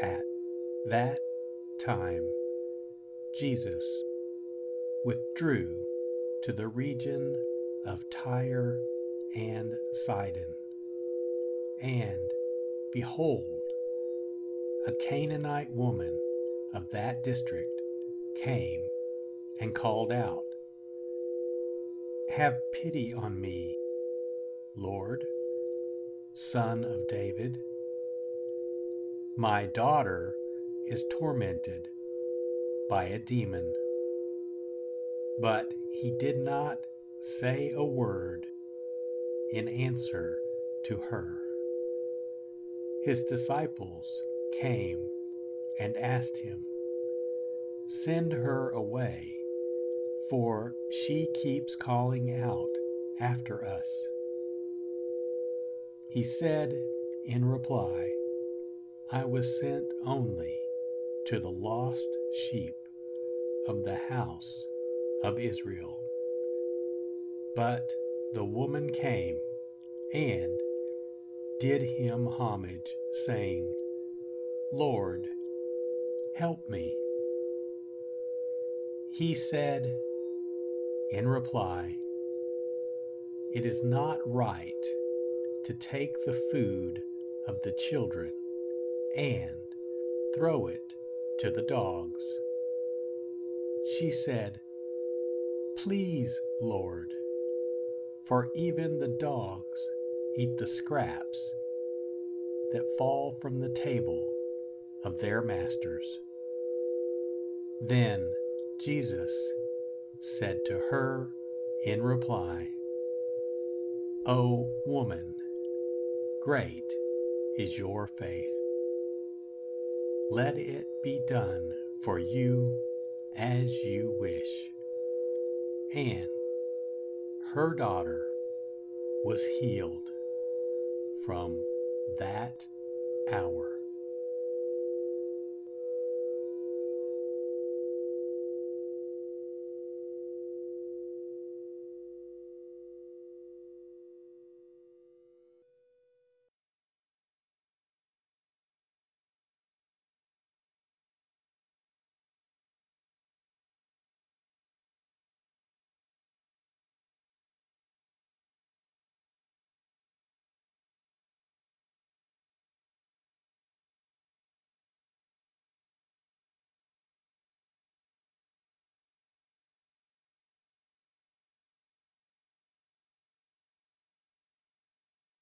At that time, Jesus withdrew to the region of Tyre and Sidon. And behold, a Canaanite woman of that district came and called out, Have pity on me, Lord, Son of David. My daughter is tormented by a demon. But he did not say a word in answer to her. His disciples came and asked him, Send her away, for she keeps calling out after us. He said in reply, I was sent only to the lost sheep of the house of Israel. But the woman came and did him homage, saying, Lord, help me. He said in reply, It is not right to take the food of the children and throw it to the dogs. She said, Please, Lord, for even the dogs eat the scraps that fall from the table of their masters. Then Jesus said to her in reply, O woman, great is your faith Let it be done for you as you wish. And her daughter was healed from that hour.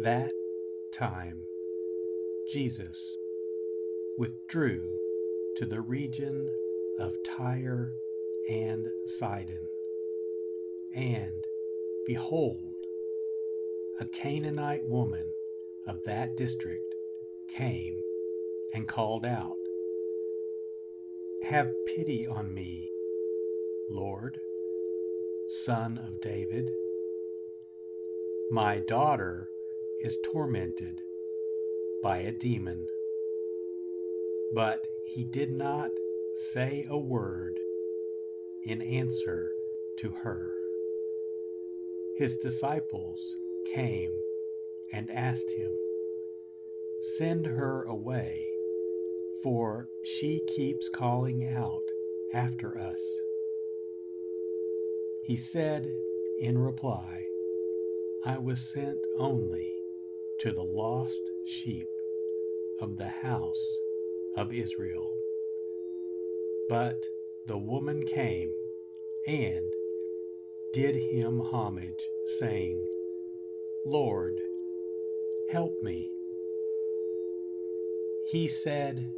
That time, Jesus withdrew to the region of Tyre and Sidon. And behold, a Canaanite woman of that district came and called out, Have pity on me, Lord, son of David. My daughter is tormented by a demon. But he did not say a word in answer to her. His disciples came and asked him, Send her away, for she keeps calling out after us. He said in reply, I was sent only to the lost sheep of the house of Israel. But the woman came and did him homage, saying, Lord, help me. He said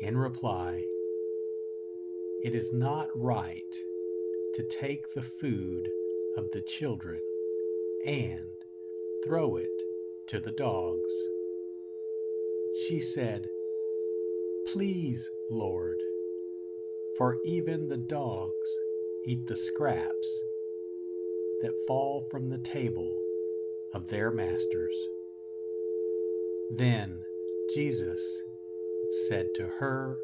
in reply, It is not right to take the food of the children and throw it to the dogs. She said, Please, Lord, for even the dogs eat the scraps that fall from the table of their masters. Then Jesus said to her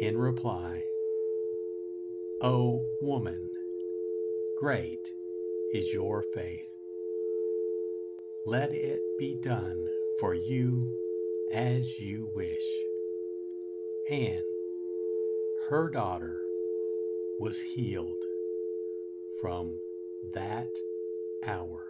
in reply, O woman, great is your faith. Let it be done for you as you wish. And her daughter was healed from that hour.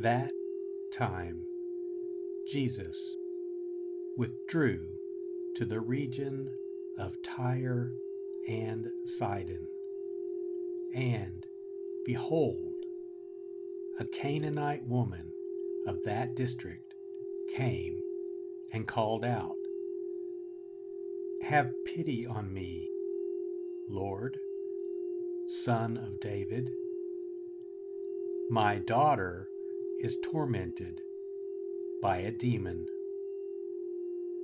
that time, Jesus withdrew to the region of Tyre and Sidon. And behold, a Canaanite woman of that district came and called out, Have pity on me, Lord, Son of David. My daughter is tormented by a demon.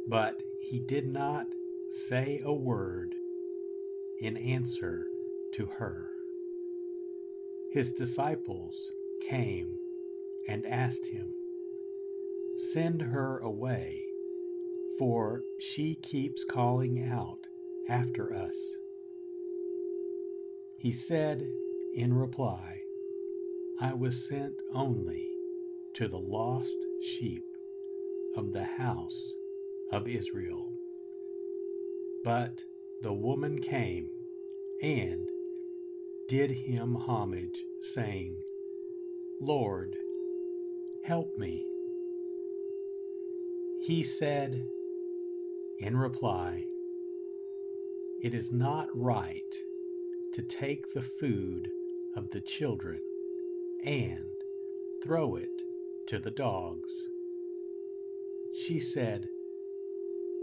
But he did not say a word in answer to her. His disciples came and asked him, Send her away, for she keeps calling out after us. He said in reply, I was sent only to the lost sheep of the house of Israel. But the woman came and did him homage, saying, Lord, help me. He said in reply, It is not right to take the food of the children and throw it to the dogs. She said,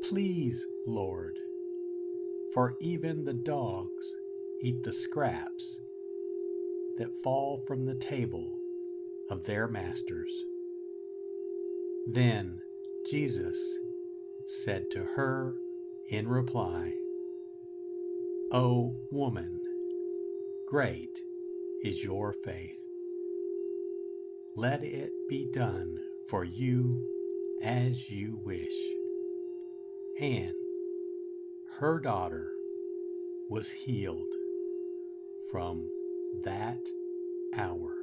Please, Lord, for even the dogs eat the scraps that fall from the table of their masters. Then Jesus said to her in reply, O woman, great is your faith. Let it be done for you as you wish. And her daughter was healed from that hour.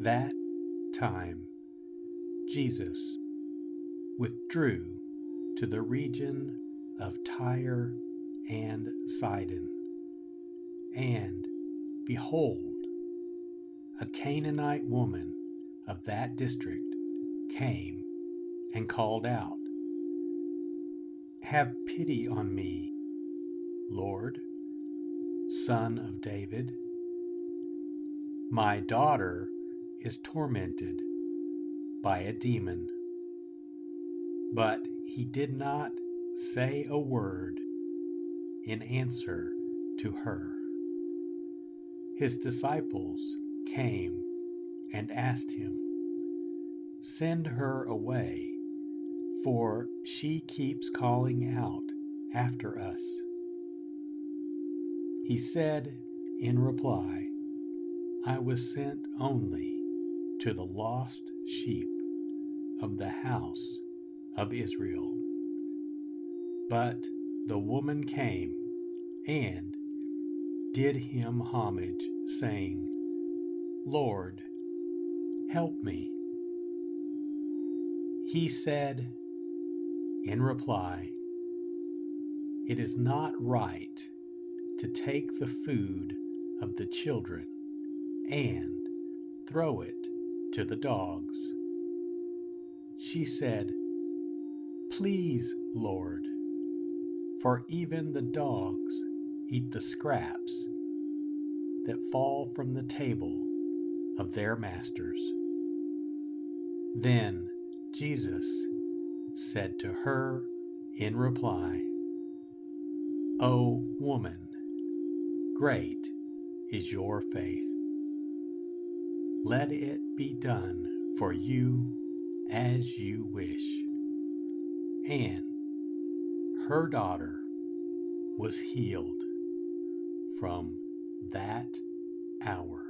that time, Jesus withdrew to the region of Tyre and Sidon. And behold, a Canaanite woman of that district came and called out, Have pity on me, Lord, Son of David. My daughter is tormented by a demon. But he did not say a word in answer to her. His disciples came and asked him, Send her away, for she keeps calling out after us. He said in reply, I was sent only to the lost sheep of the house of Israel. But the woman came and did him homage, saying, Lord, help me. He said in reply, It is not right to take the food of the children and throw it to the dogs. She said, Please, Lord, for even the dogs eat the scraps that fall from the table of their masters. Then Jesus said to her in reply, O woman, great is your faith. Let it be done for you as you wish. And her daughter was healed from that hour.